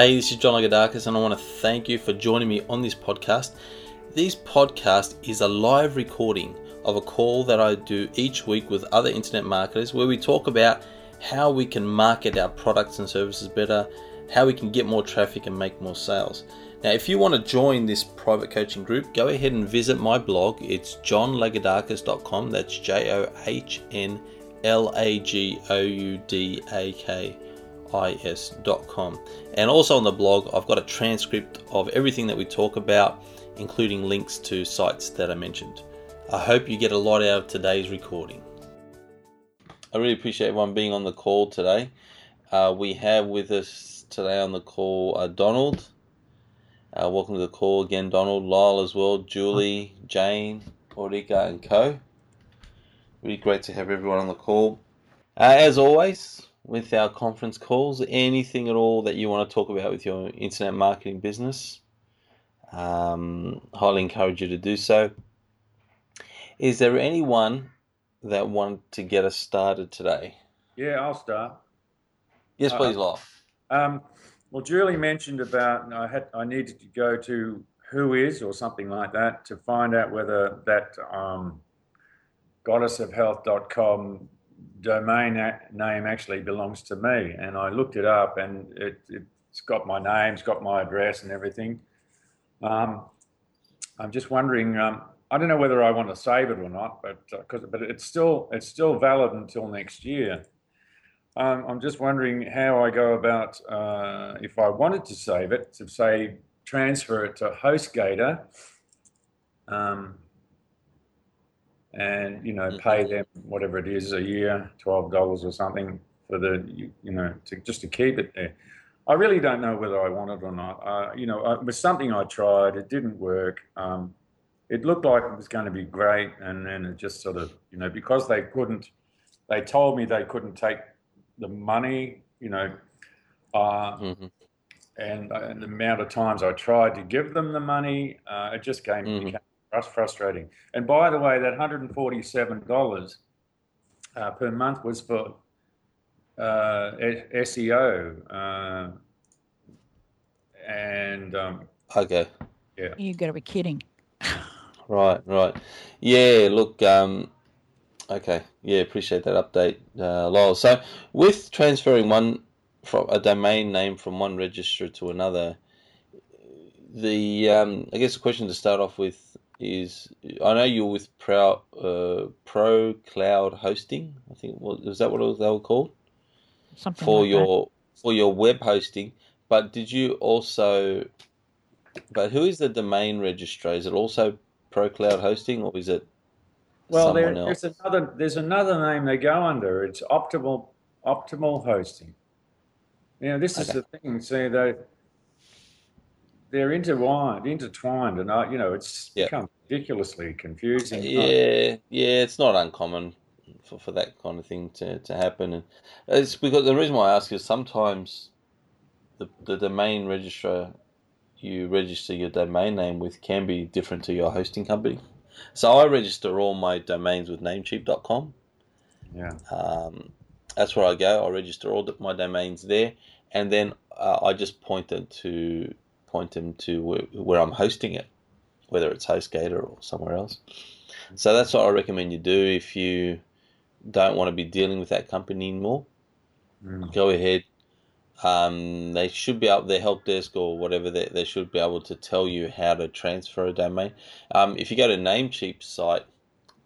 Hey, this is John Lagoudakis, and I want to thank you for joining me on this podcast. This podcast is a live recording of a call that I do each week with other internet marketers where we talk about how we can market our products and services better, how we can get more traffic and make more sales. Now, if you want to join this private coaching group, go ahead and visit my blog. It's johnlagoudakis.com. That's J O H N L A G O U D A K is.com. And also on the blog, I've got a transcript of everything that we talk about, including links to sites that I mentioned. I hope you get a lot out of today's recording. I really appreciate everyone being on the call today. Uh, we have with us today on the call uh, Donald. Uh, welcome to the call again, Donald. Lyle as well, Julie, Jane, Aurica, and Co. Really great to have everyone on the call. Uh, as always, with our conference calls. Anything at all that you want to talk about with your internet marketing business, um, highly encourage you to do so. Is there anyone that want to get us started today? Yeah, I'll start. Yes, please, uh, um, well, Julie mentioned about I had I needed to go to Whois or something like that to find out whether that um, goddessofhealth.com domain name actually belongs to me. And I looked it up and it, has got my name, it's got my address and everything. Um, I'm just wondering, um, I don't know whether I want to save it or not, but uh, but it's still it's still valid until next year. Um, I'm just wondering how I go about uh, if I wanted to save it to say transfer it to HostGator. Um, and you know mm-hmm. pay them whatever it is a year, twelve dollars or something for the you, you, know to just to keep it there. I really don't know whether I want it or not. Uh, you know, it was something I tried. It didn't work. Um, it looked like it was going to be great, and then it just sort of you know because they couldn't. They told me they couldn't take the money. You know. Uh, mm-hmm. And, and, the amount of times I tried to give them the money, uh, it just came, mm-hmm. became that's frustrating. And by the way, that $147 uh, per month was for uh, SEO. Uh, and um, okay, yeah, you got to be kidding. right, right. Yeah, look. Um, okay, yeah, appreciate that update, uh, Lyle. So, with transferring one from a domain name from one register to another, the um, I guess the question to start off with is I know you're with Pro uh, Pro Cloud Hosting. I think was that what they were called Something for like your that. for your web hosting. But did you also? But who is the domain registrar? Is it also Pro Cloud Hosting, or is it well, there, there's another there's another name they go under. It's Optimal Optimal Hosting. You know, this is the thing. See, they they're intertwined, intertwined, and I, you know it's yep. become ridiculously confusing. Yeah, yeah, it's not uncommon for, for that kind of thing to, to happen, and it's because the reason why I ask is sometimes the the domain registrar you register your domain name with can be different to your hosting company. So I register all my domains with Namecheap.com. Yeah. Um, that's where I go. I register all my domains there, and then uh, I just point it to point them to where, where I'm hosting it, whether it's HostGator or somewhere else. So that's what I recommend you do if you don't want to be dealing with that company anymore. Mm. Go ahead. Um, they should be able, their help desk or whatever, they, they should be able to tell you how to transfer a domain. Um, if you go to Namecheap's site,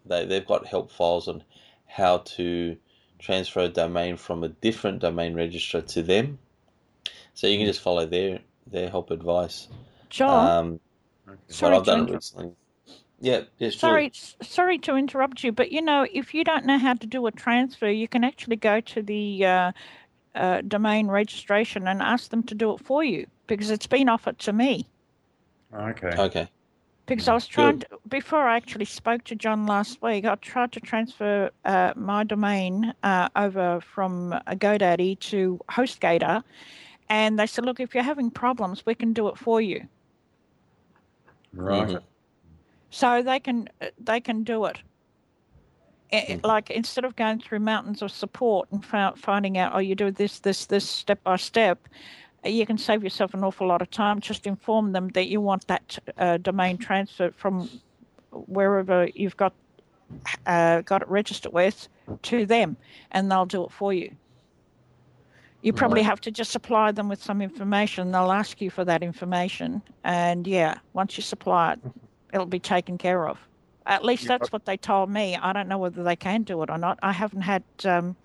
they, they've got help files on how to transfer a domain from a different domain registrar to them. So you can just follow their their help advice. Sure. Um, sorry I've done it recently. Yeah, yes, sorry, sorry to interrupt you, but you know, if you don't know how to do a transfer, you can actually go to the uh, uh, domain registration and ask them to do it for you because it's been offered to me. Okay. Okay. Because I was trying to, before I actually spoke to John last week, I tried to transfer uh, my domain uh, over from GoDaddy to HostGator, and they said, look, if you're having problems, we can do it for you. Right. Mm-hmm. So they can they can do it. Mm-hmm. Like instead of going through mountains of support and finding out, oh, you do this, this, this step by step, you can save yourself an awful lot of time. Just inform them that you want that uh, domain transfer from wherever you've got uh, got it registered with to them, and they'll do it for you. You probably right. have to just supply them with some information. They'll ask you for that information, and yeah, once you supply it, it'll be taken care of. At least that's what they told me. I don't know whether they can do it or not. I haven't had um,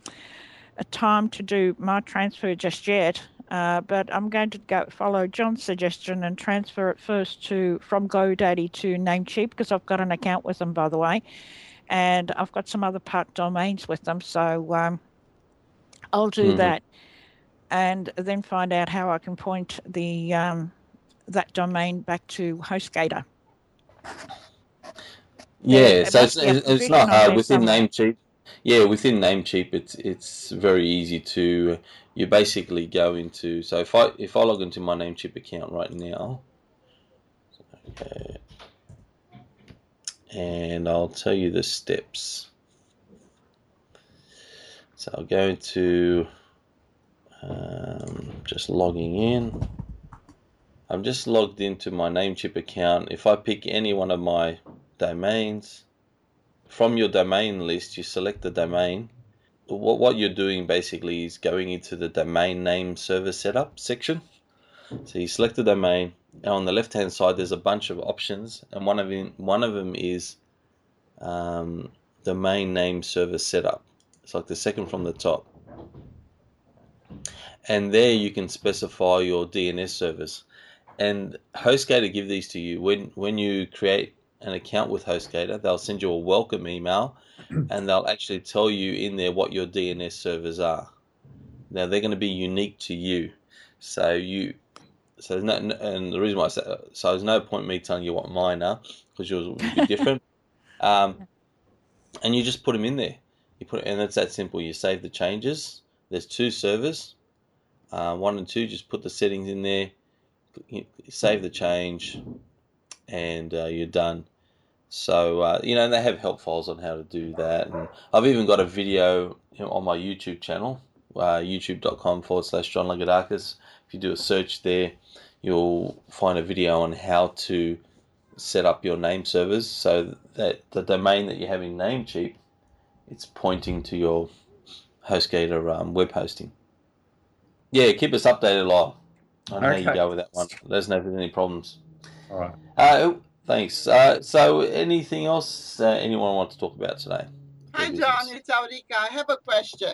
a time to do my transfer just yet. Uh, but I'm going to go follow John's suggestion and transfer it first to from GoDaddy to Namecheap because I've got an account with them, by the way, and I've got some other part domains with them. So um, I'll do mm-hmm. that, and then find out how I can point the um, that domain back to HostGator. Yeah, so it's, it's not hard within Namecheap. Yeah, within Namecheap, it's it's very easy to you basically go into so if I if I log into my Namecheap account right now okay and I'll tell you the steps so I'll go into um, just logging in. I'm just logged into my Namecheap account. If I pick any one of my domains from your domain list you select the domain. What, what you're doing basically is going into the domain name server setup section. So you select the domain, and on the left hand side there's a bunch of options, and one of them one of them is um, domain name server setup. It's like the second from the top, and there you can specify your DNS service. And HostGator give these to you when when you create an account with HostGator. They'll send you a welcome email and they'll actually tell you in there what your DNS servers are. Now they're going to be unique to you, so you, so no, and the reason why I say so there's no point me telling you what mine are because yours will be different. um, and you just put them in there. You put and it's that simple. You save the changes. There's two servers, uh, one and two. Just put the settings in there, save the change, and uh, you're done. So uh, you know, and they have help files on how to do that. And I've even got a video you know, on my YouTube channel, uh, youtube.com forward slash John Lagoudakis. If you do a search there, you'll find a video on how to set up your name servers so that the domain that you have in Namecheap, it's pointing to your HostGator um, web hosting. Yeah, keep us updated, Lyle, on okay. how you go with that one. Let us know if there's any problems. All right. Uh, Thanks. Uh, so, anything else uh, anyone want to talk about today? Hi, John. It's Aurica. I have a question.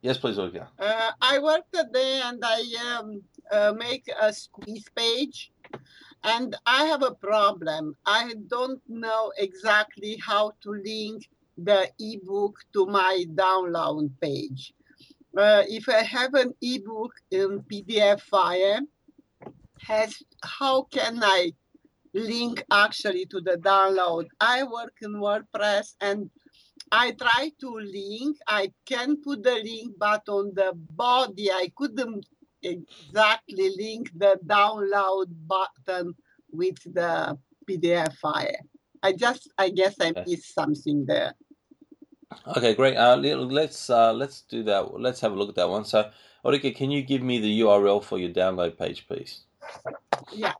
Yes, please, Aurica. Uh, I work today and I um, uh, make a squeeze page, and I have a problem. I don't know exactly how to link the ebook to my download page. Uh, if I have an ebook in PDF file, has how can I link actually to the download. I work in WordPress and I try to link. I can put the link, but on the body, I couldn't exactly link the download button with the PDF file. I just, I guess I missed something there. Okay, great. Uh, let's uh, let's do that. Let's have a look at that one. So, Ulrike, can you give me the URL for your download page, please? Yeah.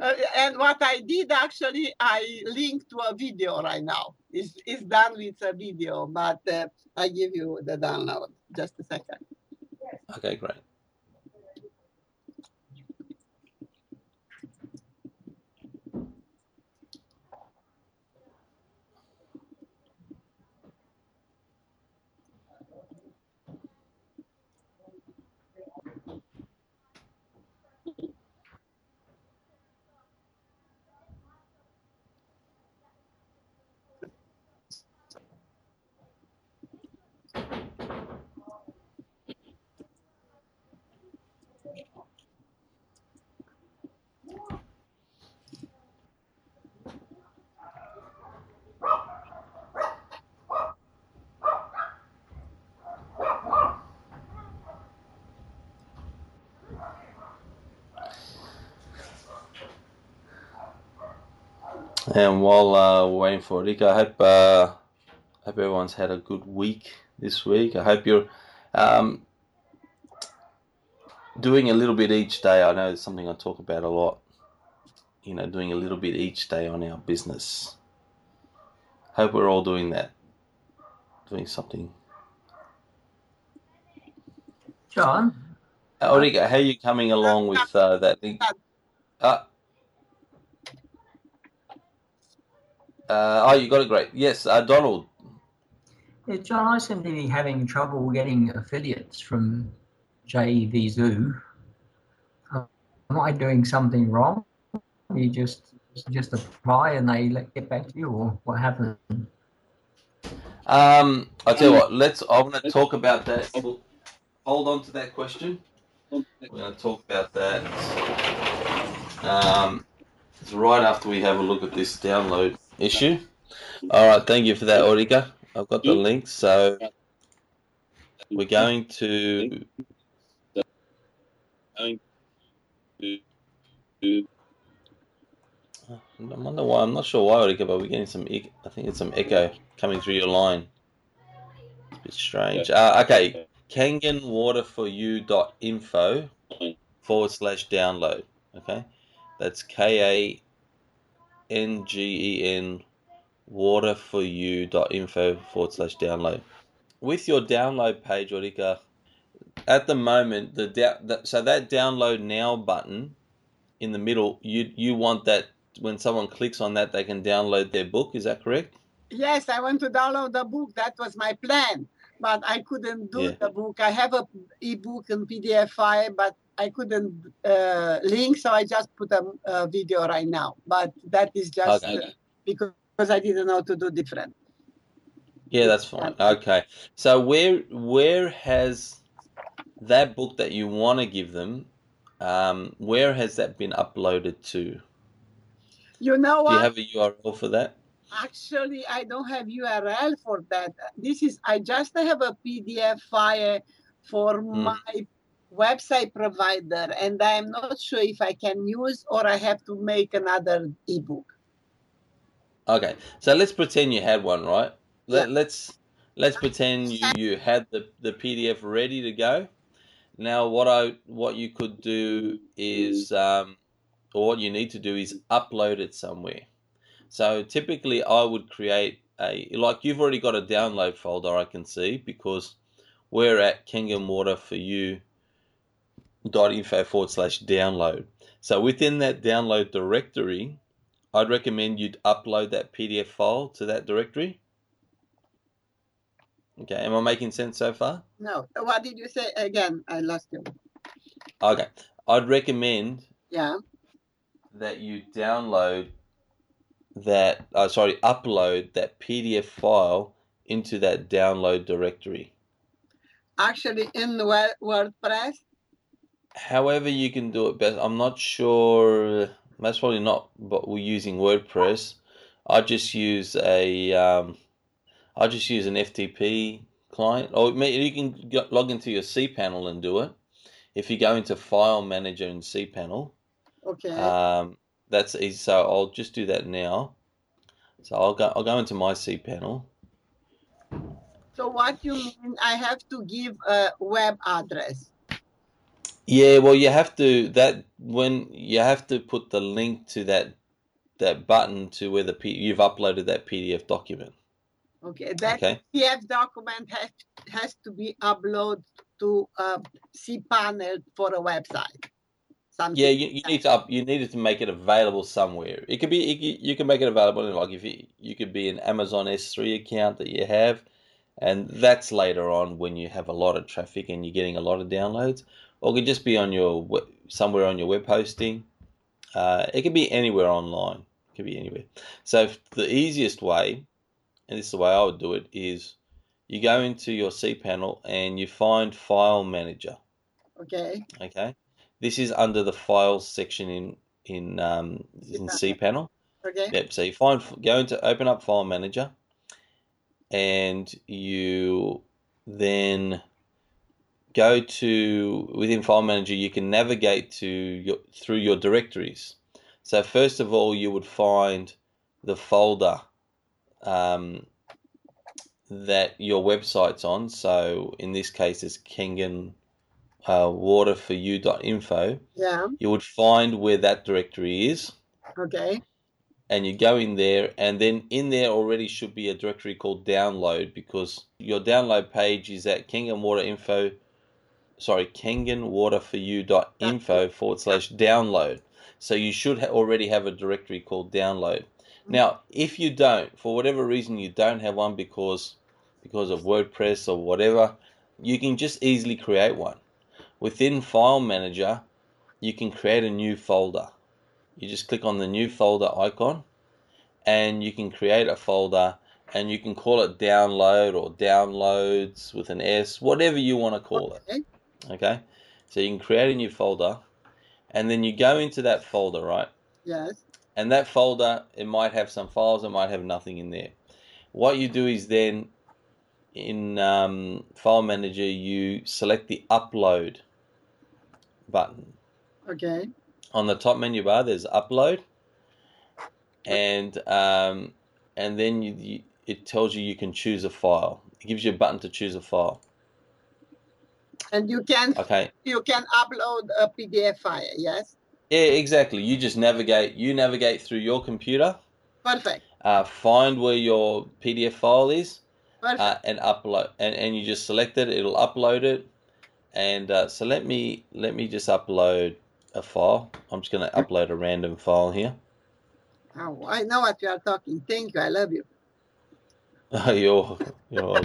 Uh, and what I did actually, I linked to a video right now. It's, it's done with a video, but uh, I give you the download. Just a second. Okay, great. And while uh, we're waiting for Rick, I hope uh, hope everyone's had a good week this week. I hope you're. Um, doing a little bit each day. I know it's something I talk about a lot. You know, doing a little bit each day on our business. Hope we're all doing that. Doing something. John, Origa, how are you coming along with uh, that? Uh, uh, oh, you got it great. Yes, uh, Donald. Yeah, John, I seem to be having trouble getting affiliates from JVZoo. Uh, am I doing something wrong? You just just apply and they let, get back to you, or what happened? Um, I'll tell you what. Let's. I want to talk about that. Hold on to that question. We're going to talk about that. Um, it's right after we have a look at this download issue. All right, thank you for that, Origa. I've got the link, so we're going to. I wonder why. I'm not sure why, Origa, but we're getting some. I think it's some echo coming through your line. It's a bit strange. Uh, okay, kangenwaterforyou.info forward slash download. Okay, that's K A N G E N waterforyou.info forward slash download. With your download page, Aurica, at the moment, the, da- the so that download now button in the middle, you you want that when someone clicks on that, they can download their book. Is that correct? Yes, I want to download the book. That was my plan, but I couldn't do yeah. the book. I have a ebook and PDF file, but I couldn't uh, link, so I just put a, a, video right now. But that is just okay. because I didn't know to do different. Yeah, that's fine. Okay, so where where has that book that you want to give them? Um, where has that been uploaded to? You know what? Do you have a URL for that? Actually, I don't have URL for that. This is I just have a PDF file for mm. my website provider, and I am not sure if I can use or I have to make another ebook. Okay, so let's pretend you had one, right? Let, yeah. Let's let's pretend you, you had the, the PDF ready to go. Now, what I what you could do is, um, or what you need to do is upload it somewhere. So typically, I would create a like you've already got a download folder. I can see because we're at Kangen Water for you info forward slash download. So within that download directory, I'd recommend you'd upload that PDF file to that directory. Okay, am I making sense so far? No. What did you say again? I lost you. Okay, I'd recommend. Yeah. That you download that. Uh, sorry, upload that PDF file into that download directory. Actually, in the WordPress. However, you can do it best. I'm not sure that's probably not, but we're using WordPress. I just use a, um, I just use an FTP client, or you can log into your cPanel and do it. If you go into File Manager in cPanel, okay, um, that's easy. So I'll just do that now. So I'll go, I'll go into my cPanel. So what you mean? I have to give a web address. Yeah, well, you have to that when you have to put the link to that that button to where the P, you've uploaded that PDF document. Okay, that okay. PDF document has has to be uploaded to uh, cPanel for a website. Something yeah, you, you need to up, you needed to make it available somewhere. It could be it, you can make it available in like if you you could be an Amazon S3 account that you have, and that's later on when you have a lot of traffic and you're getting a lot of downloads or it could just be on your somewhere on your web hosting. Uh, it could be anywhere online. It could be anywhere. So the easiest way, and this is the way I would do it, is you go into your cPanel and you find File Manager. Okay. Okay. This is under the Files section in in um, in cPanel. Okay. Yep. So you find go into open up File Manager, and you then go to within File Manager, you can navigate to your, through your directories. So first of all, you would find the folder um, that your website's on. So in this case, it's Kangen uh, waterforyou.info, Yeah. you would find where that directory is, Okay. and you go in there, and then in there already should be a directory called download because your download page is at Kangen Water Info, sorry, kangenwaterforyou.info forward slash download. So you should ha- already have a directory called download. Mm-hmm. Now, if you don't, for whatever reason you don't have one because because of WordPress or whatever, you can just easily create one. Within File Manager, you can create a new folder. You just click on the new folder icon and you can create a folder and you can call it download or downloads with an S, whatever you want to call it. Okay. So you can create a new folder and then you go into that folder, right? Yes. and that folder it might have some files it might have nothing in there what you do is then in um, file manager you select the upload button Okay. on the top menu bar there's upload and um, and then you, you, it tells you you can choose a file it gives you a button to choose a file And you can okay you can upload a PDF file. Yes. yeah exactly you just navigate you navigate through your computer Perfect. uh, find where your pdf file is Perfect. uh, and upload and, and you just select it it'll upload it and uh, so let me let me just upload a file i'm just going to upload a random file here oh, I know what you are talking. Thank you. I love you. you're, you're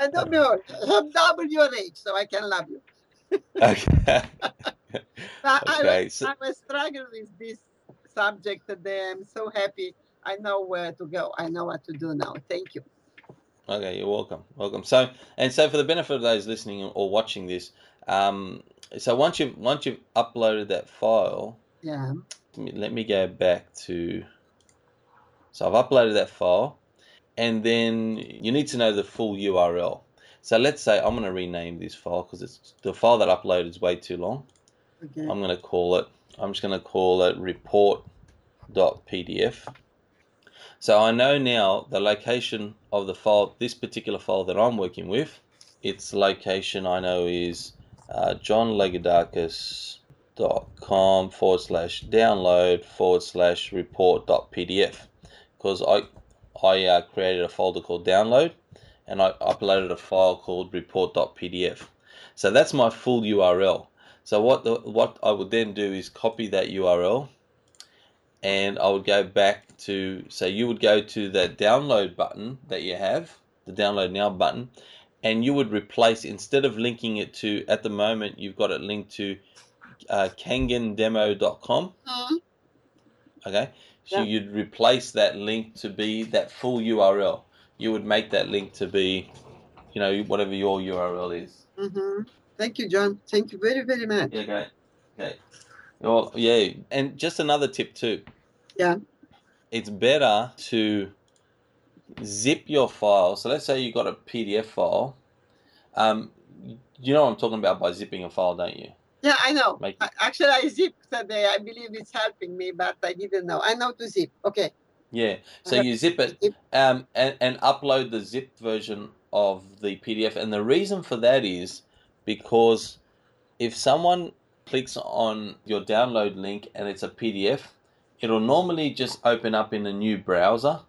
And don't be worried. I'm double your age, so I can love you. okay I, Okay, I, was, so- I was struggling with this subject today. I'm so happy. I know where to go. I know what to do now. Thank you. okay you're welcome welcome so and so for the benefit of those listening or watching this um so once you've once you've uploaded that file Yeah. let me, let me go back to so I've uploaded that file and then you need to know the full URL so let's say I'm going to rename this file because it's the file that I uploaded is way too long. Okay. I'm going to call it I'm just going to call it report.pdf so I know now the location of the file this particular file that I'm working with its location I know is uh, johnlagoudakis.com forward slash download forward slash report.pdf because I I uh, created a folder called download and I uploaded a file called report.pdf so that's my full URL so what the what I would then do is copy that URL and I would go back to so you would go to that download button that you have the download now button and you would replace instead of linking it to at the moment you've got it linked to uh, kangendemo.com Mhm. okay so Yeah. you'd replace that link to be that full url you would make that link to be you know whatever your url is Mhm. Thank you, John. Thank you very, very much. yeah okay okay well yeah and just another tip too Yeah. it's better to zip your file so let's say you've got a pdf file um you know what i'm talking about by zipping a file don't you Yeah, I know. Actually, I zip today. I believe it's helping me, but I didn't know. I know to zip. Okay. Yeah. So Uh, you zip it um, and, and upload the zipped version of the PDF. And the reason for that is because if someone clicks on your download link and it's a PDF, it'll normally just open up in a new browser,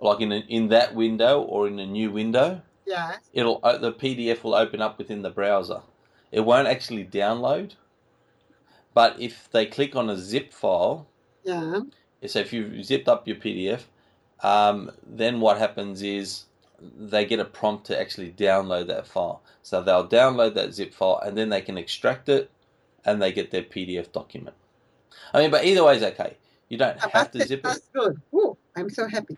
like in a, in that window or in a new window. Yeah. It'll uh, the PDF will open up within the browser. It won't actually download. But if they click on a zip file, Yeah. so if you've zipped up your PDF, um, then what happens is they get a prompt to actually download that file. So they'll download that zip file and then they can extract it and they get their PDF document. I mean, but either way is okay. You don't Uh, have to zip it. that's good. Ooh, I'm so happy.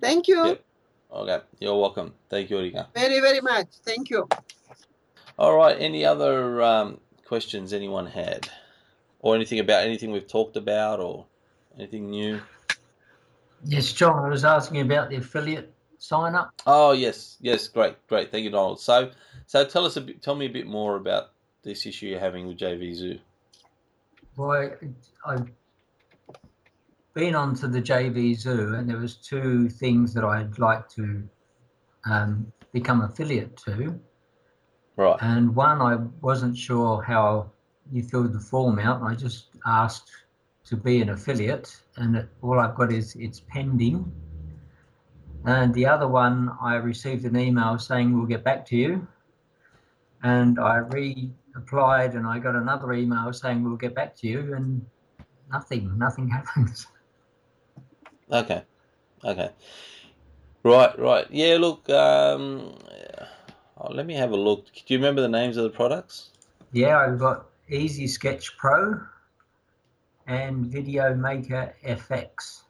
Thank you Yep. Okay, you're welcome. Thank you, Origa. very, very much. Thank you. All right, any other um, questions anyone had? Or anything about anything we've talked about or anything new? Yes, John, I was asking about the affiliate sign up. Oh yes, yes, great, great. Thank you, Donald. So, so tell us a bit. Tell me a bit more about this issue you're having with JV Zoo. Well, I, I've been onto the JV Zoo, and there was two things that I'd like to um, become affiliate to. Right. And one, I wasn't sure how you filled the form out. I just asked to be an affiliate, and it, all I've got is it's pending. And the other one, I received an email saying we'll get back to you. And I re-applied, and I got another email saying we'll get back to you, and nothing, nothing happens. Okay. Okay. Right, right. Yeah, look, um, oh, let me have a look. Do you remember the names of the products? Yeah, I've got Easy Sketch Pro and Video Maker FX.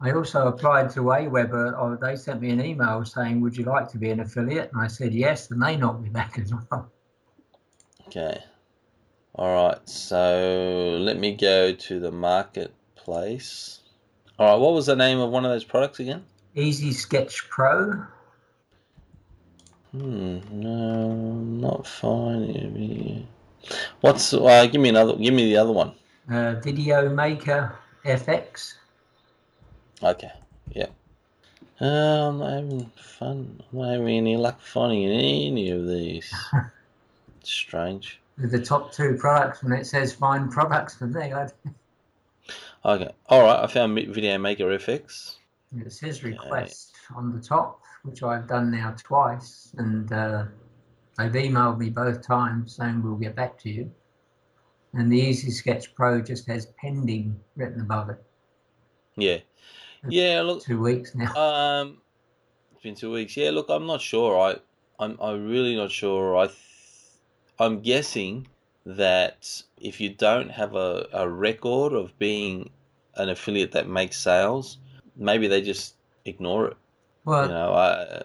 I also applied to Aweber. Oh, they sent me an email saying, "Would you like to be an affiliate?" And I said yes, and they knocked me back as well. Okay. All right. So let me go to the marketplace. All right. What was the name of one of those products again? Easy Sketch Pro. Hmm. No, not finding it. What's? Uh, give me another. Give me the other one. Uh, Video Maker FX. Okay. Yeah. Uh, I'm not having fun. I'm not having any luck finding any of these. Strange. With the top two products, when it says find products for me, Okay. All right. I found Video Maker FX. It says request on the top, which I've done now twice, and uh, they've emailed me both times saying we'll get back to you. And the Easy Sketch Pro just has pending written above it. Yeah. Yeah. Look. Two weeks now. Um, it's been two weeks. Yeah, look, I'm not sure. I, I'm, I'm really not sure. I, th- I'm guessing that if you don't have a, a record of being an affiliate that makes sales, maybe they just ignore it. Well, You know, I,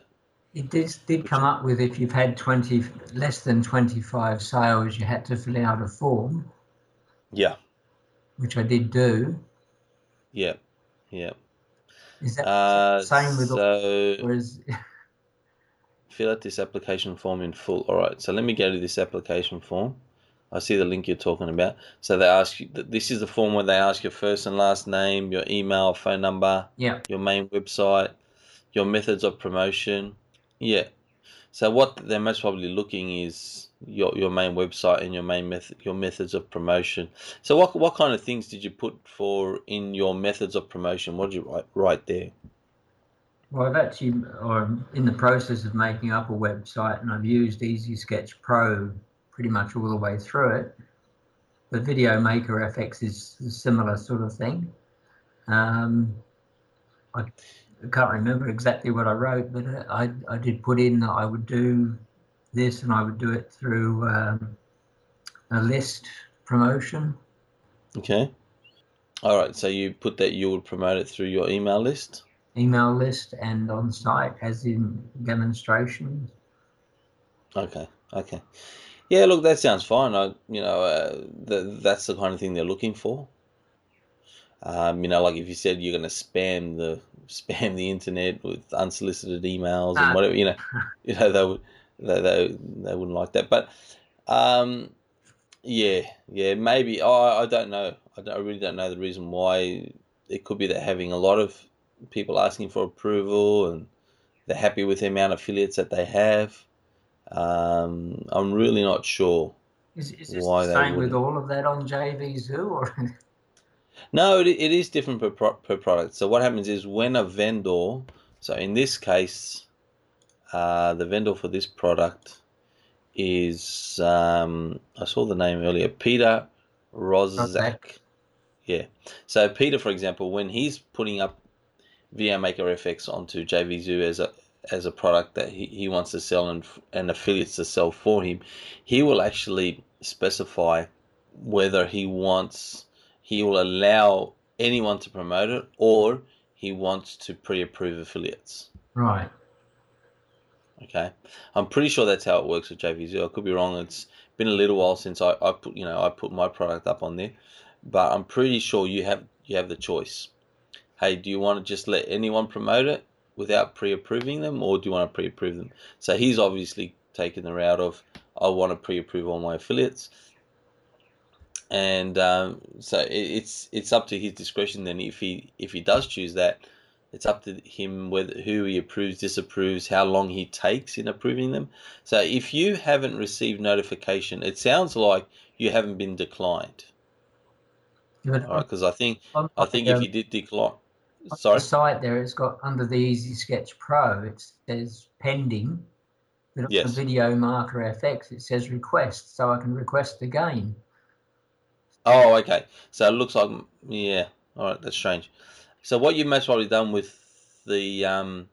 It did, did come up with if you've had 20, less than 25 sales, you had to fill out a form, yeah, which I did do. yeah, yeah. Is that Uh, same with so is, fill out this application form in full. All right, so let me go to this application form. I see the link you're talking about. So they ask you. This is the form where they ask your first and last name, your email, phone number, yeah, your main website, your methods of promotion. Yeah. So what they're most probably looking is your your main website and your main method your methods of promotion. So what what kind of things did you put for in your methods of promotion? What did you write write there? well, I've actually, or I'm in the process of making up a website and I've used Easy Sketch Pro pretty much all the way through it. The Video Maker FX is a similar sort of thing. Um, I can't remember exactly what I wrote, but uh, I, I did put in that I would do this and I would do it through um, a list promotion. Okay. All right. So you put that you would promote it through your email list. email list and on site as in demonstrations. Okay. Okay. Yeah. Look, that sounds fine. I, you know, uh, th- that's the kind of thing they're looking for. Um, you know, like if you said you're going to spam the spam the internet with unsolicited emails and Ah. whatever, you know, you know they would they they, they wouldn't like that. But um, yeah, yeah, maybe. Oh, I, I don't know. I, don't, I really don't know the reason why. It could be that having a lot of people asking for approval and they're happy with the amount of affiliates that they have. Um, I'm really not sure. Is, is this Why the same with all of that on JV Zoo? Or No, it, it is different per, pro- per product. So what happens is when a vendor, so in this case, uh, the vendor for this product is um, I saw the name earlier, Peter Rozak. Rozak. Yeah. So Peter, for example, when he's putting up VMaker FX onto JVZoo as a as a product that he, he wants to sell and and affiliates to sell for him, he will actually specify whether he wants he will allow anyone to promote it or he wants to pre-approve affiliates. right? Okay, I'm pretty sure that's how it works with JVZoo. I could be wrong. It's been a little while since I, I put you know I put my product up on there, but I'm pretty sure you have you have the choice. Hey, do you want to just let anyone promote it without pre-approving them, or do you want to pre-approve them? So he's obviously taken the route of I want to pre-approve all my affiliates, and um, so it, it's it's up to his discretion. Then if he if he does choose that, it's up to him whether who he approves, disapproves, how long he takes in approving them. So if you haven't received notification, it sounds like you haven't been declined. Because I think I think if you did decline, sorry, the site there it's got under the Easy Sketch Pro it says pending. But Yes. the Video Maker FX it says request, so I can request again. Oh, okay. So it looks like yeah. All right, that's strange. So what you've most probably done with the um,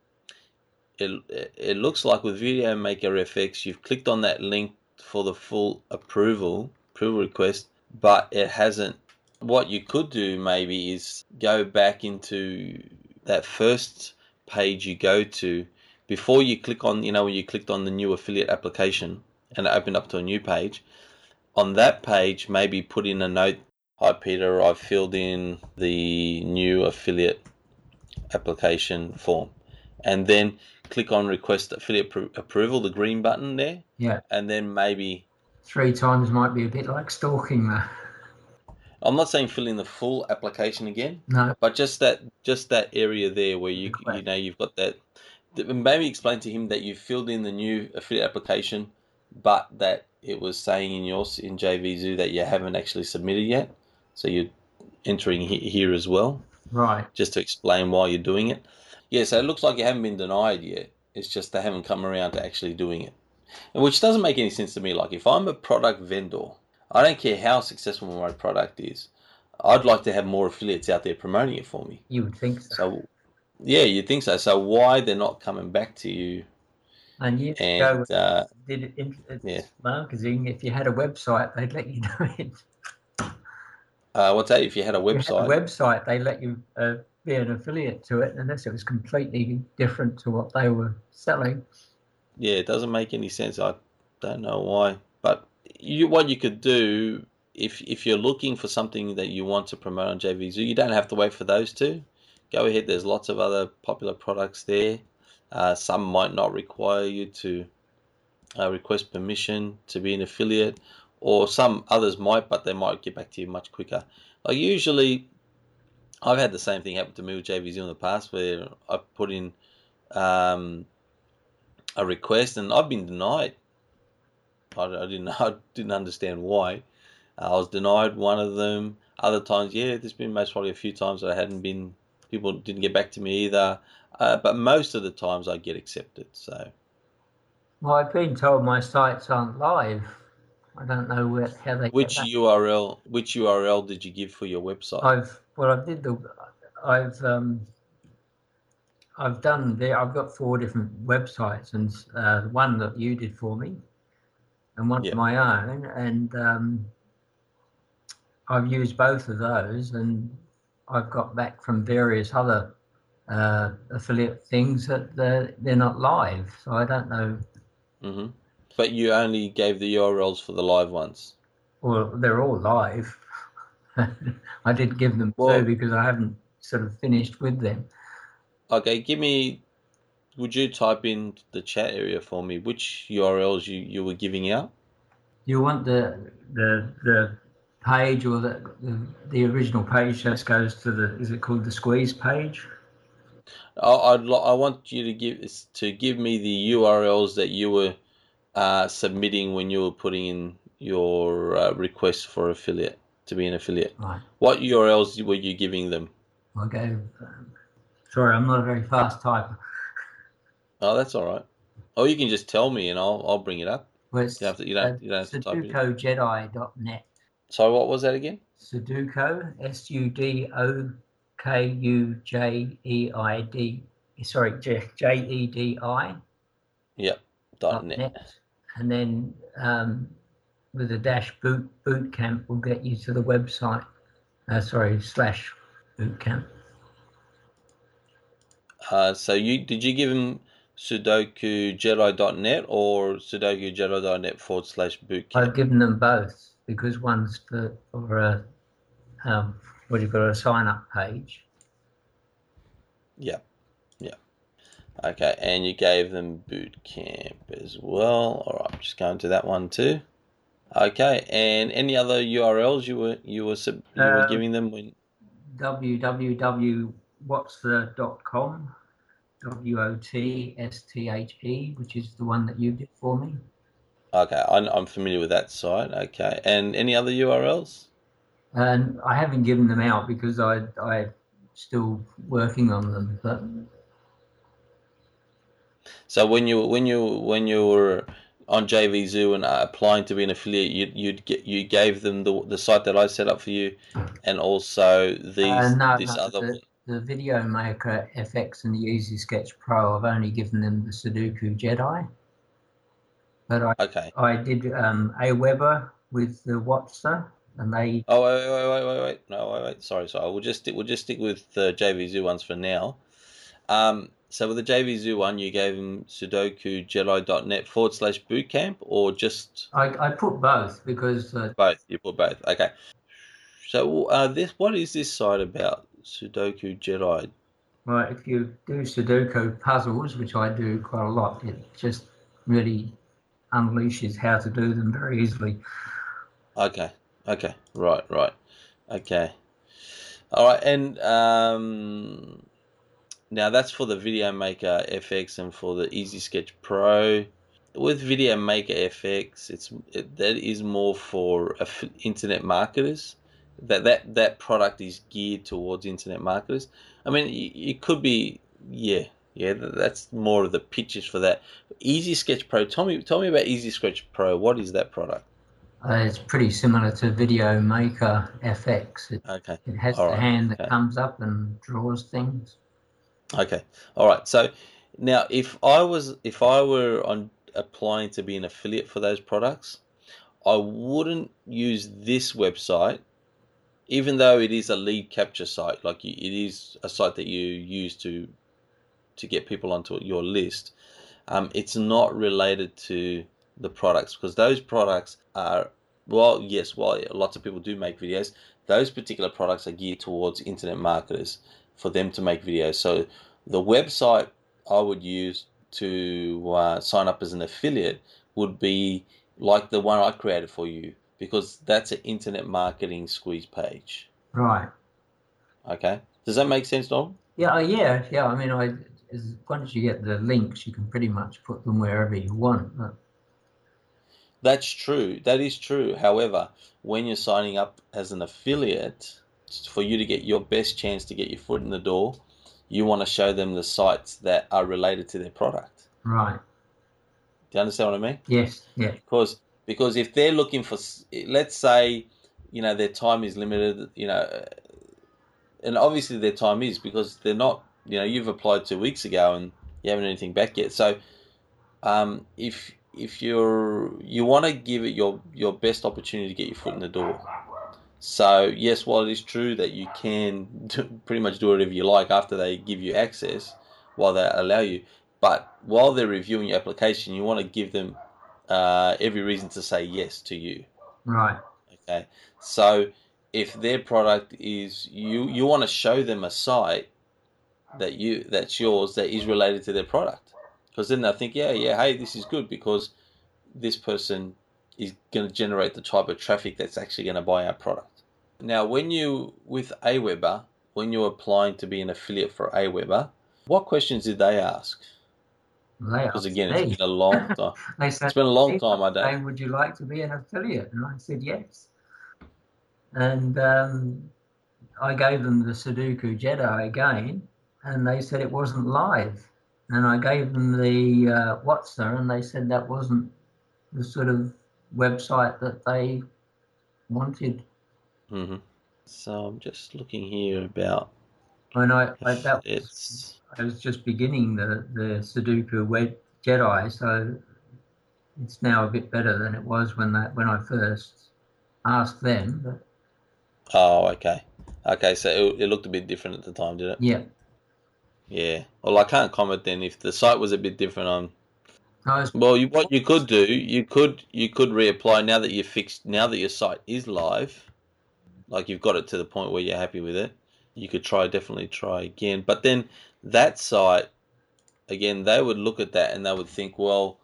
it it looks like with Video Maker FX, you've clicked on that link for the full approval approval request, but it hasn't. What you could do maybe is go back into that first page you go to before you click on you know when you clicked on the new affiliate application and it opened up to a new page on that page, maybe put in a note Hi, Peter, I've filled in the new affiliate application form. And then click on request affiliate appro- approval, the green button there. Yeah. And then maybe, Three times might be a bit like stalking though. I'm not saying fill in the full application again, No. but just that just that area there where you you know you've got that maybe explain to him that you filled in the new affiliate application but that it was saying in yours in JVZoo that you haven't actually submitted yet. So you're entering here as well. Right. just to explain why you're doing it. Yeah so it looks like you haven't been denied yet. It's just they haven't come around to actually doing it. Which doesn't make any sense to me. Like if I'm a product vendor I don't care how successful my product is I'd like to have more affiliates out there promoting it for me You would think so. so, yeah, you'd think so. So why they're not coming back to you? and years ago And uh, did it in it's Yeah. marketing, if you had a website they'd let you do it. uh, what's that? If you had a If you had website, a website they let you uh, be an affiliate to it unless it was completely different to what they were selling. yeah, it doesn't make any sense. I don't know why, but you, what you could do if if you're looking for something that you want to promote on JVZoo, you don't have to wait for those two. Go ahead. There's lots of other popular products there. Uh, some might not require you to uh, request permission to be an affiliate, or some others might, but they might get back to you much quicker. Like usually, I've had the same thing happen to me with JVZoo in the past, where I put in um, a request and I've been denied. I, I didn't I didn't understand why. I was denied one of them. Other times, yeah, there's been most probably a few times that I hadn't been. People didn't get back to me either. Uh, but most of the times I get accepted. So Well, I've been told my sites aren't live. I don't know where, how they. which. URL which URL did you give for your website? I've well, I did the, I've um, I've done there. I've got four different websites, and uh, one that you did for me, and one Yeah. of my own, and um, I've used both of those, and I've got back from various other uh, affiliate things that they're, they're not live, so I don't know. hmm But you only gave the URLs for the live ones. Well, they're all live. I did give them Well- two because I haven't sort of finished with them. Okay, give me. Would you type in the chat area for me which URLs you, you were giving out? you want the the the page or the, the the original page just goes to the is it called the squeeze page I, I'd I want you to give to give me the URLs that you were uh, submitting when you were putting in your uh, request for affiliate to be an affiliate. right What URLs were you giving them? i'll go um, sorry i'm not a very fast typer Oh, that's all right. Or you can just tell me and I'll I'll bring it up. well, it's You don't have to. You don't. You don't have to type it. in. sudoku.jedi.net So what was that again? sudoku s-u-d-o-k-u-j-e-i-d sorry J- j-e-d-i Yep. Dot net. net. and then um, with a dash boot boot camp will get you to the website uh, sorry slash boot camp Uh, so you did you give him sudokujedi.net or sudokujedi.net forward slash bootcamp? I've given them both because one's for, for a um, what do you got a sign up page. Yeah, yeah. Okay, and you gave them boot camp as well. All right, I'm just going to that one too. Okay, and any other URLs you were you were sub- you were Uh, giving them when? wotsthe.com, W O T S T H E, which is the one that you did for me. Okay, I'm, I'm familiar with that site. Okay, and any other URLs? And I haven't given them out because I I still working on them. But so when you when you when you were on JVZoo and uh, applying to be an affiliate, you you'd get you gave them the the site that I set up for you, and also these uh, no, this no, other. The, the Video Maker FX and the Easy Sketch Pro, I've only given them the Sudoku Jedi. But I okay. I did um, Aweber with the Wotster, and they. Oh wait wait wait wait wait no wait wait sorry sorry we'll just stick, we'll just stick with the JVZoo ones for now. Um, so with the JVZoo one, you gave them Sudoku Jedi.net forward slash bootcamp, or just I, I put both because uh, both you put both okay. So uh, this what is this site about Sudoku Jedi? Right, if you do Sudoku puzzles, which I do quite a lot, it just really unleashes how to do them very easily. Okay. Okay. Right. Right. Okay. All right. And um, now that's for the Video Maker FX and for the Easy Sketch Pro. With Video Maker FX, it's it, that is more for internet marketers. That that that product is geared towards internet marketers. I mean, it could be yeah yeah, that's more of the pictures for that. Easy Sketch Pro. Tell me, tell me about Easy Sketch Pro. What is that product? Uh, it's pretty similar to Video Maker FX. It, okay. It has the hand that okay. comes up and draws things. Okay. All right. So now, if I was, if I were on applying to be an affiliate for those products, I wouldn't use this website, even though it is a lead capture site. Like it is a site that you use to to get people onto your list, um, it's not related to the products because those products are well, yes, while lots of people do make videos, those particular products are geared towards internet marketers for them to make videos. So the website I would use to uh, sign up as an affiliate would be like the one I created for you because that's an internet marketing squeeze page. Right. Okay. Does that make sense, Don? Yeah, uh, yeah, yeah. I mean, I is once you get the links, you can pretty much put them wherever you want. That's true. That is true. However, when you're signing up as an affiliate, for you to get your best chance to get your foot in the door, you want to show them the sites that are related to their product. Right. Do you understand what I mean? Yes. Yeah. Because because if they're looking for, let's say, you know, their time is limited, you know, and obviously their time is because they're not you know you've applied two weeks ago and you haven't anything back yet. So um, if if you're you want to give it your your best opportunity to get your foot in the door. So yes, while it is true that you can do, pretty much do whatever you like after they give you access, while they allow you, but while they're reviewing your application, you want to give them uh, every reason to say yes to you. Right. Okay. So if their product is you, you want to show them a site that you that's yours that is related to their product because then they'll think yeah yeah hey this is good because this person is going to generate the type of traffic that's actually going to buy our product now when you with aweber when you're applying to be an affiliate for aweber what questions did they ask because again it's been a long time said, it's been a long time i don't would you like to be an affiliate and i said yes and um, i gave them the sudoku jedi again and they said it wasn't live. And I gave them the uh, Wotster, and they said that wasn't the sort of website that they wanted. Mm-hmm. So I'm just looking here about. And I, I that it's. I was just beginning the the Sudoku web Jedi, so it's now a bit better than it was when that when I first asked them. But... Oh, okay, okay. So it, it looked a bit different at the time, did it? Yeah. Yeah. Well, I can't comment then if the site was a bit different on. Well, you, what you could do, you could you could reapply now that you're fixed. Now that your site is live, like you've got it to the point where you're happy with it, you could try definitely try again. But then that site, again, they would look at that and they would think, well,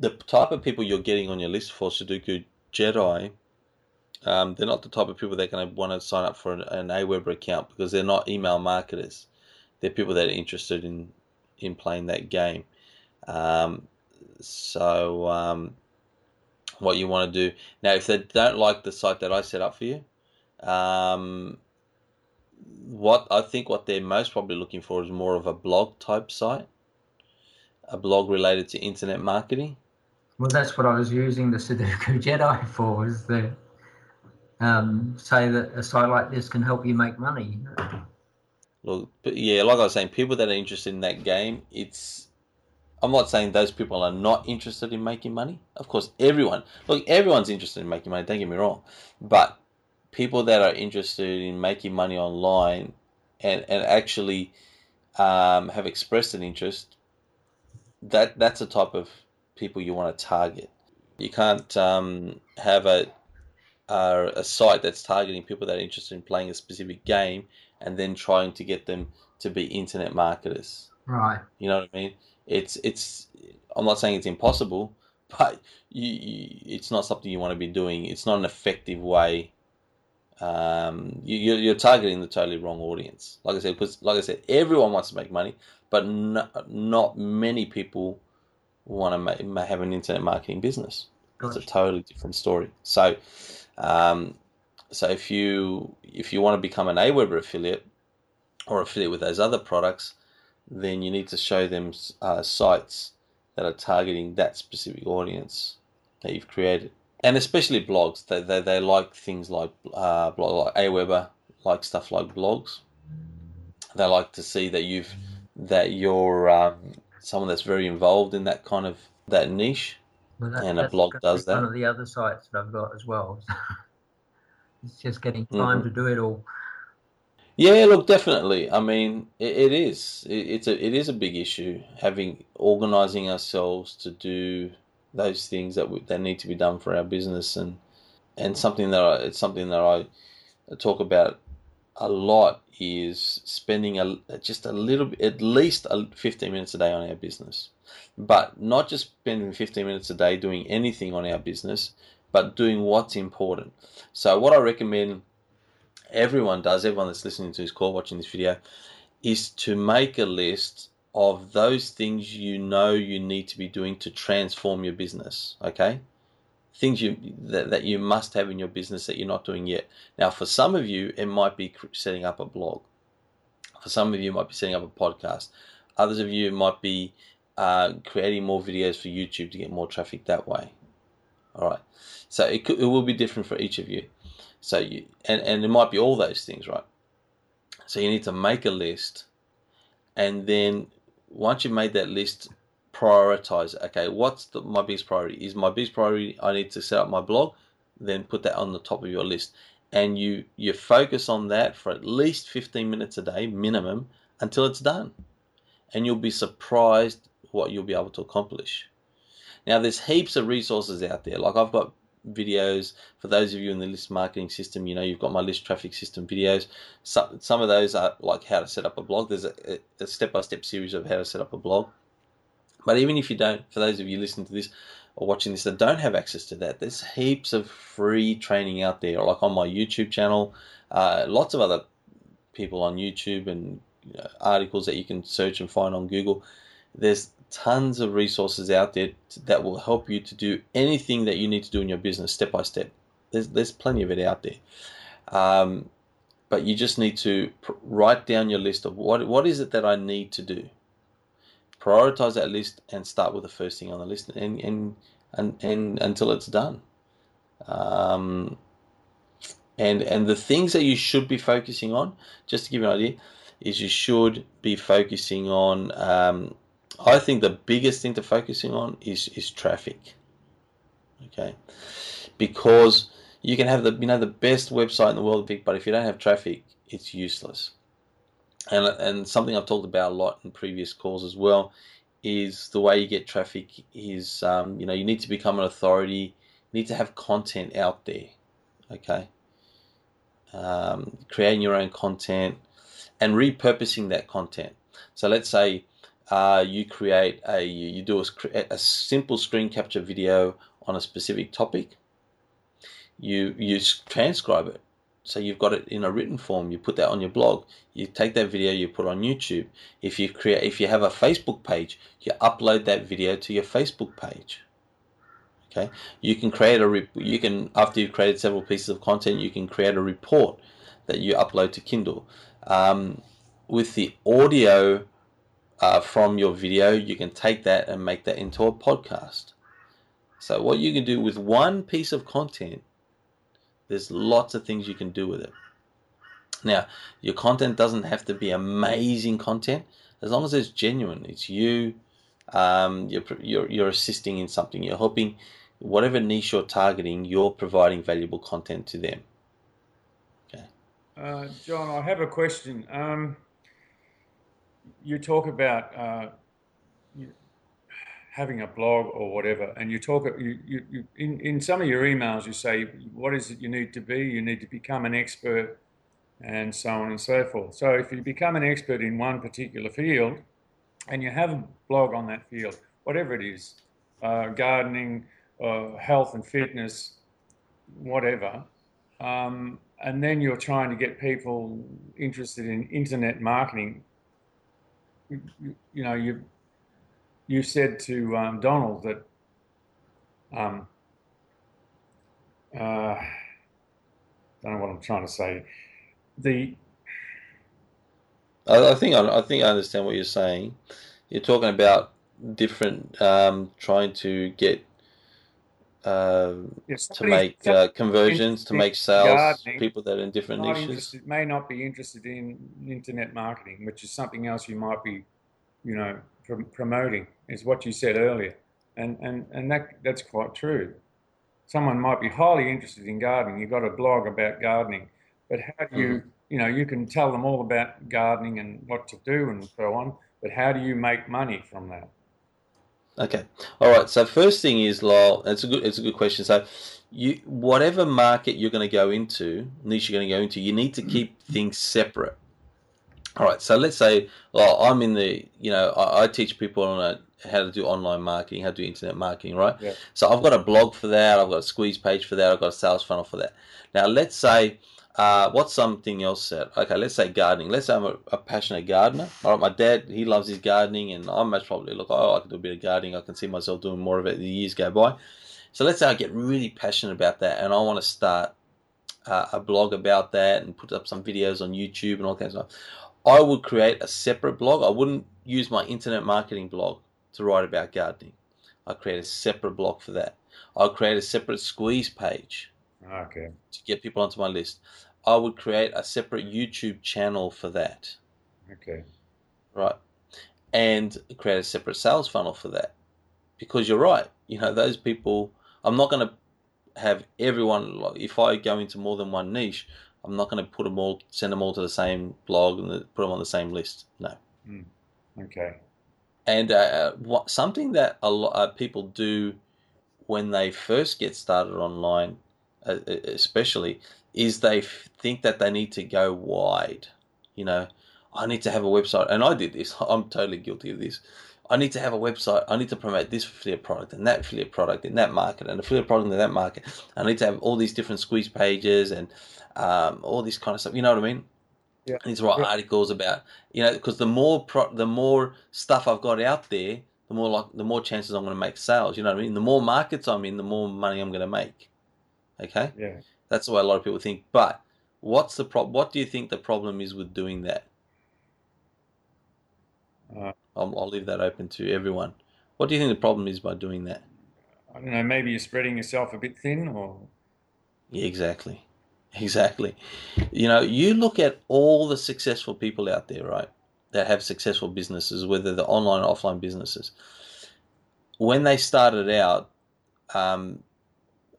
the type of people you're getting on your list for Sudoku Jedi Um, they're not the type of people that are going to want to sign up for an, an Aweber account because they're not email marketers. They're people that are interested in in playing that game. Um, so um, what you want to do now, if they don't like the site that I set up for you, um, what I think what they're most probably looking for is more of a blog type site, a blog related to internet marketing. Well, that's what I was using the Sudoku Jedi for. Is the um, say that a site like this can help you make money. Look, but yeah, like I was saying, people that are interested in that game, it's. I'm not saying those people are not interested in making money. Of course, everyone. Look, everyone's interested in making money. Don't get me wrong, but people that are interested in making money online and and actually um, have expressed an interest, that that's the type of people you want to target. You can't um, have a, a a site that's targeting people that are interested in playing a specific game and then trying to get them to be internet marketers. Right. You know what I mean? It's it's. I'm not saying it's impossible, but you, you it's not something you want to be doing. It's not an effective way. Um, you, you're targeting the totally wrong audience. Like I said, because like I said, everyone wants to make money, but not, not many people want to make, have an internet marketing business. Gotcha. It's a totally different story. So, um, so if you if you want to become an Aweber affiliate or affiliate with those other products, then you need to show them uh, sites that are targeting that specific audience that you've created, and especially blogs. They they, they like things like uh, blog like Aweber, like stuff like blogs. They like to see that you've that you're um, someone that's very involved in that kind of that niche, well, that, and a blog does that. One of the other sites that I've got as well. It's just getting time mm-hmm. to do it all. Yeah, look, definitely. I mean, it, it is. It, it's a it is a big issue having organizing ourselves to do those things that we, that need to be done for our business and and something that I, it's something that I talk about a lot is spending a just a little bit, at least 15 minutes a day on our business, but not just spending 15 minutes a day doing anything on our business, but doing what's important. So what I recommend everyone does, everyone that's listening to this call, watching this video, is to make a list of those things you know you need to be doing to transform your business. Okay, things you that, that you must have in your business that you're not doing yet. Now, for some of you, it might be setting up a blog. For some of you, might be setting up a podcast. Others of you might be uh, creating more videos for YouTube to get more traffic that way. All right. So it, could, it will be different for each of you. So you and, and it might be all those things, right? So you need to make a list and then once you've made that list, prioritize. Okay, what's the, my biggest priority? Is my biggest priority I need to set up my blog? Then put that on the top of your list. And you you focus on that for at least 15 minutes a day minimum until it's done. And you'll be surprised what you'll be able to accomplish. Now, there's heaps of resources out there. Like I've got videos for those of you in the list marketing system. You know, you've got my list traffic system videos. Some some of those are like how to set up a blog. There's a step by step series of how to set up a blog. But even if you don't, for those of you listening to this or watching this that don't have access to that, there's heaps of free training out there. Like on my YouTube channel, uh, lots of other people on YouTube and you know, articles that you can search and find on Google. There's tons of resources out there that will help you to do anything that you need to do in your business step by step. There's, there's plenty of it out there. Um, but you just need to write down your list of what what is it that I need to do. Prioritize that list and start with the first thing on the list, and and and, and until it's done. Um, and and the things that you should be focusing on, just to give you an idea, is you should be focusing on um, I think the biggest thing to focusing on is is traffic. Okay, because you can have the you know the best website in the world, but if you don't have traffic, it's useless. And and something I've talked about a lot in previous calls as well is the way you get traffic is um, you know you need to become an authority, you need to have content out there. Okay, um, creating your own content and repurposing that content. So let's say uh, you create a you do a, a simple screen capture video on a specific topic you you transcribe it. So you've got it in a written form. You put that on your blog. You take that video, you put on YouTube. If you create, if you have a Facebook page, you upload that video to your Facebook page. Okay, you can create a you can after you've created several pieces of content, you can create a report that you upload to Kindle. Um, with the audio uh, from your video, you can take that and make that into a podcast. So what you can do with one piece of content, there's lots of things you can do with it. Now, your content doesn't have to be amazing content, as long as it's genuine. It's you. Um, you're, you're you're assisting in something. You're helping whatever niche you're targeting. You're providing valuable content to them. Uh, John, I have a question. Um, you talk about uh, having a blog or whatever, and you talk you, you, you, in in some of your emails you say what is it you need to be? You need to become an expert, and so on and so forth. So if you become an expert in one particular field, and you have a blog on that field, whatever it is, uh, gardening, uh, health and fitness, whatever. Um, and then you're trying to get people interested in internet marketing you, you know, you you said to um, Donald that um, uh, don't know what I'm trying to say. The I, I think I, I, think I understand what you're saying. You're talking about different um, trying to get uh, to make uh, conversions, to make sales, people that are in different niches. It may not be interested in internet marketing, which is something else you might be, you know, pr- promoting. Is what you said earlier, and and and that that's quite true. Someone might be highly interested in gardening. You've got a blog about gardening, but how do you, mm. you know, you can tell them all about gardening and what to do and so on. But how do you make money from that? Okay. All right. So first thing is, Lyle. It's a good. It's a good question. So, you whatever market you're going to go into, niche you're going to go into, you need to keep mm. things separate. All right. So let's say, well, I'm in the. You know, I, I teach people on a, how to do online marketing, how to do internet marketing, right? Yeah. So I've got a blog for that. I've got a squeeze page for that. I've got a sales funnel for that. Now let's say uh, what's something else said? Okay, let's say gardening. Let's say I'm a, a, passionate gardener. All right, my dad, he loves his gardening, and I'm most probably look, oh, I can do a bit of gardening. I can see myself doing more of it the years go by. So let's say I get really passionate about that, and I want to start uh, a blog about that and put up some videos on YouTube and all kinds of stuff. I would create a separate blog. I wouldn't use my internet marketing blog to write about gardening. I create a separate blog for that. I'll create a separate squeeze page Okay. To get people onto my list, I would create a separate YouTube channel for that. Okay. Right. And create a separate sales funnel for that. Because you're right. You know, those people, I'm not going to have everyone, like, if I go into more than one niche, I'm not going to put them all, send them all to the same blog and put them on the same list. No. Mm. Okay. And uh, what, something that a lot of people do when they first get started online uh, uh, especially, is they think that they need to go wide. You know, I need to have a website, and I did this. I'm totally guilty of this. I need to have a website. I need to promote this affiliate product and that affiliate product in that market and affiliate product in that market. I need to have all these different squeeze pages and um, all this kind of stuff. You know what I mean? Yeah. I need to write yeah. articles about you know because the more pro- the more stuff I've got out there, the more like the more chances I'm going to make sales. You know what I mean? The more markets I'm in, the more money I'm going to make. Okay. Yeah. That's the way a lot of people think. But what's the problem? What do you think the problem is with doing that? Uh, I'll, I'll leave that open to everyone. What do you think the problem is by doing that? I don't know. Maybe you're spreading yourself a bit thin, or yeah, exactly, exactly. You know, you look at all the successful people out there, right? That have successful businesses, whether they're online or offline businesses. When they started out, um,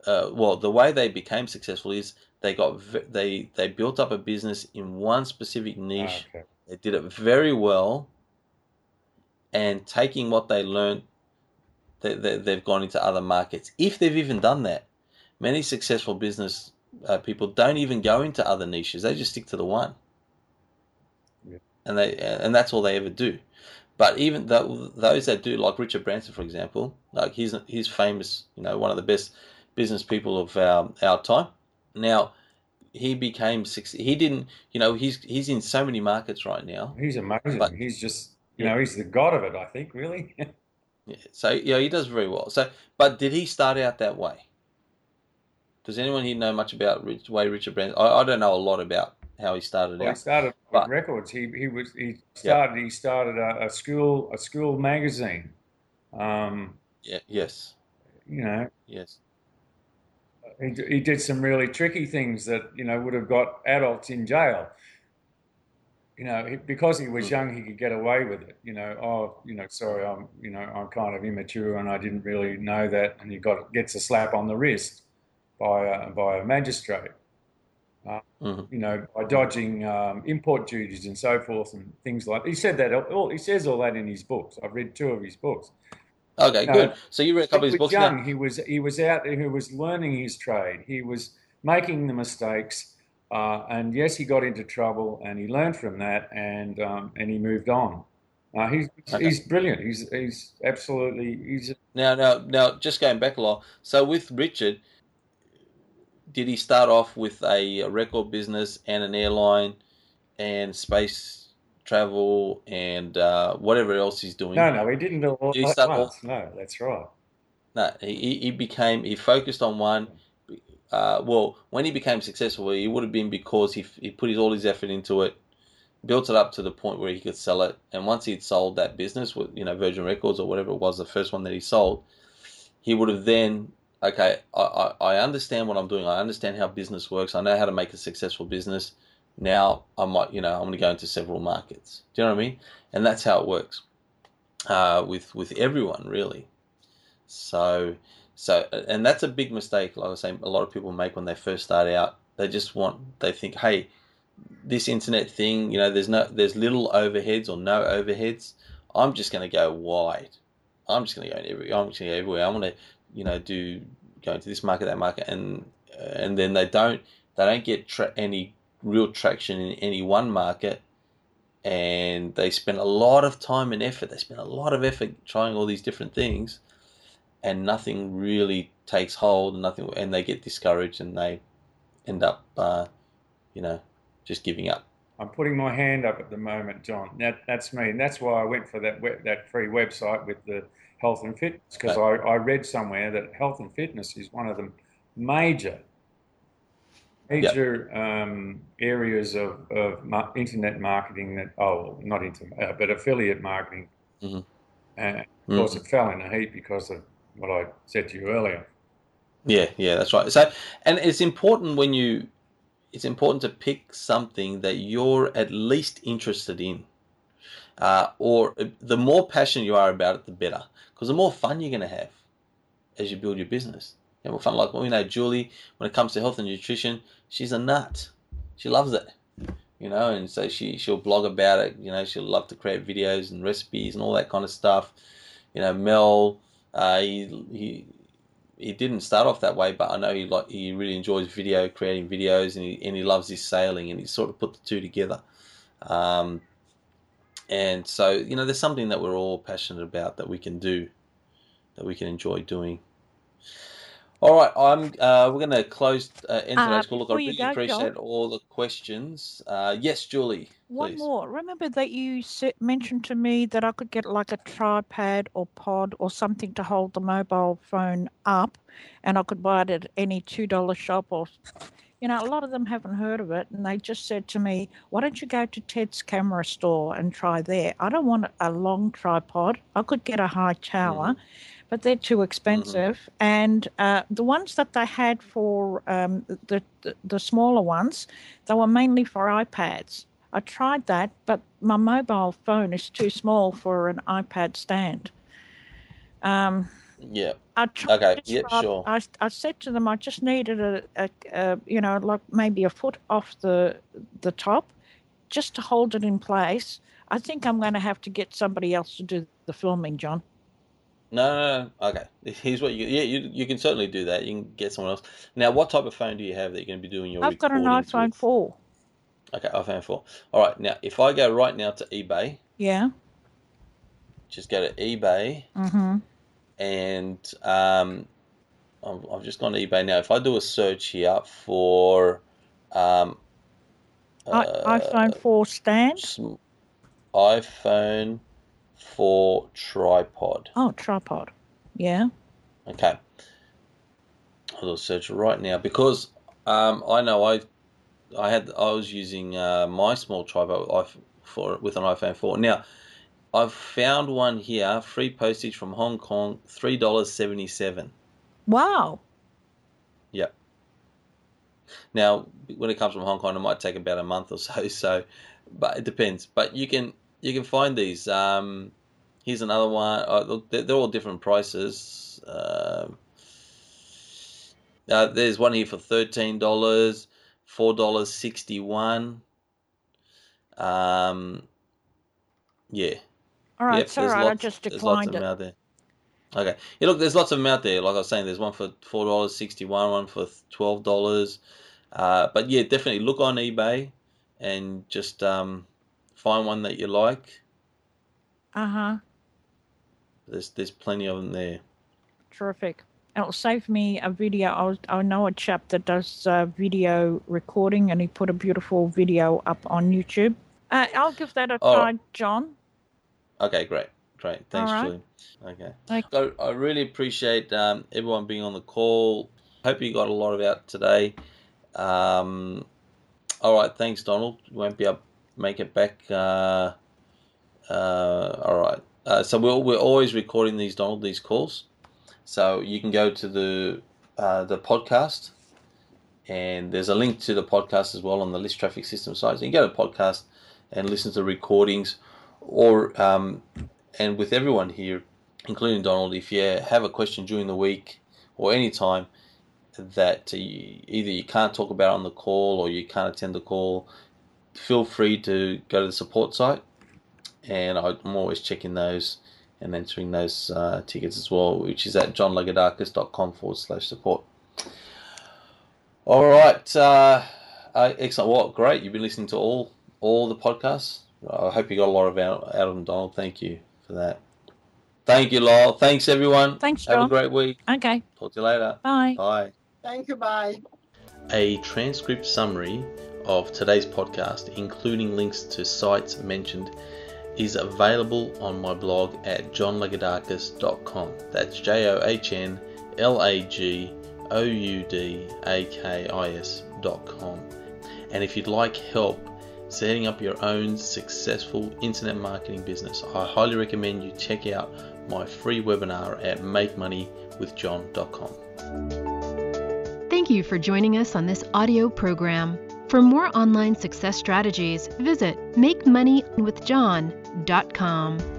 uh, well, the way they became successful is they got they they built up a business in one specific niche. Ah, okay. They did it very well, and taking what they learned, they, they, they've gone into other markets. If they've even done that, many successful business uh, people don't even go into other niches. They just stick to the one, yeah. and they and that's all they ever do. But even those that do, like Richard Branson, for example, like he's he's famous, you know, one of the best business people of our, our time. Now, he became six. He didn't, you know, he's he's in so many markets right now. He's amazing. But, he's just, you yeah. know, he's the god of it. I think, really. yeah. So yeah, he does very well. So, but did he start out that way? Does anyone here know much about Rich, way Richard Branson? I, I don't know a lot about how he started well, out. He started but, records. He he was he started he started a, a, school a school magazine. Um, yeah. Yes. You know. Yes. He, he did some really tricky things that you know would have got adults in jail. You know, because he was hmm. young, he could get away with it. You know, oh, you know, sorry, I'm, you know, I'm kind of immature and I didn't really know that, and he got gets a slap on the wrist by a, by a magistrate uh, mm-hmm. you know, by dodging um, import duties and so forth and things like. He said that. All, he says all that in his books. I've read two of his books. Okay, good. So you read a couple of his books. Young, now? he was he was out there. He was learning his trade. He was making the mistakes. Uh, and yes, he got into trouble, and he learned from that, and um, and he moved on. Uh, he's okay. he's brilliant. He's he's absolutely he's. Now now now, just going back a lot. So with Richard, did he start off with a record business and an airline and space travel and uh, whatever else he's doing? No, no, he didn't do all that once. No, that's right. No, he, he became he focused on one. Uh, well, when he became successful, he would have been because he he put his, all his effort into it, built it up to the point where he could sell it, and once he'd sold that business with you know Virgin Records or whatever it was, the first one that he sold, he would have then okay, I, I, understand what I'm doing. I understand how business works. I know how to make a successful business. Now I might, you know, I'm going to go into several markets. Do you know what I mean? And that's how it works uh, with with everyone, really. So, so, and that's a big mistake. Like I was saying, a lot of people make when they first start out. They just want, they think, hey, this internet thing, you know, there's no, there's little overheads or no overheads. I'm just going to go wide. I'm just going to go every. I'm just going to go everywhere. I'm going to you know do go into this market that market and and then they don't they don't get tra- any real traction in any one market and they spend a lot of time and effort. They spend a lot of effort trying all these different things and nothing really takes hold and nothing and they get discouraged and they end up uh, you know just giving up. I'm putting my hand up at the moment, John. That, that's me, and that's why I went for that web, that free website with the health and fitness because I, I read somewhere that health and fitness is one of the major major yep. um, areas of, of ma- internet marketing that oh not internet uh, but affiliate marketing mm-hmm. and of mm-hmm. course it fell in a heap because of what I said to you earlier yeah yeah that's right so and it's important when you it's important to pick something that you're at least interested in uh, or the more passionate you are about it the better because the more fun you're going to have as you build your business. Fun. Like you know, Julie, when it comes to health and nutrition, she's a nut. She loves it, you know, and so she she'll blog about it. You know, she'll love to create videos and recipes and all that kind of stuff. You know, Mel, uh, he he he didn't start off that way, but I know he like he really enjoys video creating videos and he and he loves his sailing and he sort of put the two together. Um, and so, you know, there's something that we're all passionate about that we can do, that we can enjoy doing. All right, I'm. Uh, we're going to close uh, end today's call. Look, I really go, appreciate all the questions. Uh, yes, Julie. One please. more. Remember that you mentioned to me that I could get like a tripod or pod or something to hold the mobile phone up, and I could buy it at any two dollar shop or you know, a lot of them haven't heard of it, and they just said to me, "Why don't you go to Ted's camera store and try there?" I don't want a long tripod. I could get a high tower, mm-hmm. But they're too expensive. Mm-hmm. And uh, the ones that they had for um, the, the the smaller ones, they were mainly for iPads. I tried that, but my mobile phone is too small for an iPad stand. Um, yeah. I tried okay. Yep. Sure. I, I said to them, I just needed a, a, a, you know, like maybe a foot off the the top, just to hold it in place. I think I'm going to have to get somebody else to do the filming, John. No, no, no. Okay. Here's what you. Yeah, you you can certainly do that. You can get someone else. Now, what type of phone do you have that you're going to be doing your? I've got an iPhone with? four. Okay, iPhone four. All right. Now, if I go right now to eBay. Yeah. Just go to eBay. Mm-hmm and um, I've, I've just gone to eBay now. If I do a search here for um, I, uh, iPhone 4 stand. sm- iPhone 4 tripod. Oh, tripod. Yeah. Okay. I'll search right now because um, I know I I had I was using uh, my small tripod for with an iPhone 4. Now I've found one here, free postage from Hong Kong, three dollars seventy seven. Wow. Yep. Now, when it comes from Hong Kong, it might take about a month or so. So, but it depends. But you can you can find these. Um, here's another one. Uh, look, they're, they're all different prices. Um uh, there's one here for thirteen dollars, four dollars sixty one. Um, yeah. All right, Yep, there's right. I just there's lots declined of it. them out there. Okay. Yeah, look, there's lots of them out there. Like I was saying, there's one for four dollars sixty one, one for twelve dollars. Uh, but yeah, definitely look on eBay and just um, find one that you like. Uh huh. There's there's plenty of them there. Terrific. It'll save me a video. I, was, I know a chap that does uh, video recording and he put a beautiful video up on YouTube. Uh, I'll give that a Oh. try, John. Okay, great, great. Thanks, right. Julie. Okay. So I really appreciate um, everyone being on the call. Hope you got a lot of out today. Um, all right, thanks, Donald. You won't be to make it back. Uh, uh, all right. Uh, so we're we're always recording these, Donald, these calls. So you can go to the uh, the podcast, and there's a link to the podcast as well on the List Traffic System site. So you can go to podcast and listen to the recordings, or um, and with everyone here, including Donald, if you have a question during the week or any time that you, either you can't talk about on the call or you can't attend the call, feel free to go to the support site, and I'm always checking those and answering those uh, tickets as well, which is at johnlagoudakis.com forward slash support. All right, uh, uh, excellent. Well, great. You've been listening to all all the podcasts. I hope you got a lot of out, out of them, Donald. Thank you for that. Thank you, Lyle. Thanks, everyone. Thanks, John. Have a great week. Okay. Talk to you later. Bye. Bye. Thank you. Bye. A transcript summary of today's podcast, including links to sites mentioned, is available on my blog at johnlagoudakis.com. That's J O H N L A G O U D A K I S.com. And if you'd like help setting up your own successful internet marketing business, I highly recommend you check out my free webinar at makemoneywithjohn.com. Thank you for joining us on this audio program. For more online success strategies, visit MakeMoneyWithJohn.com.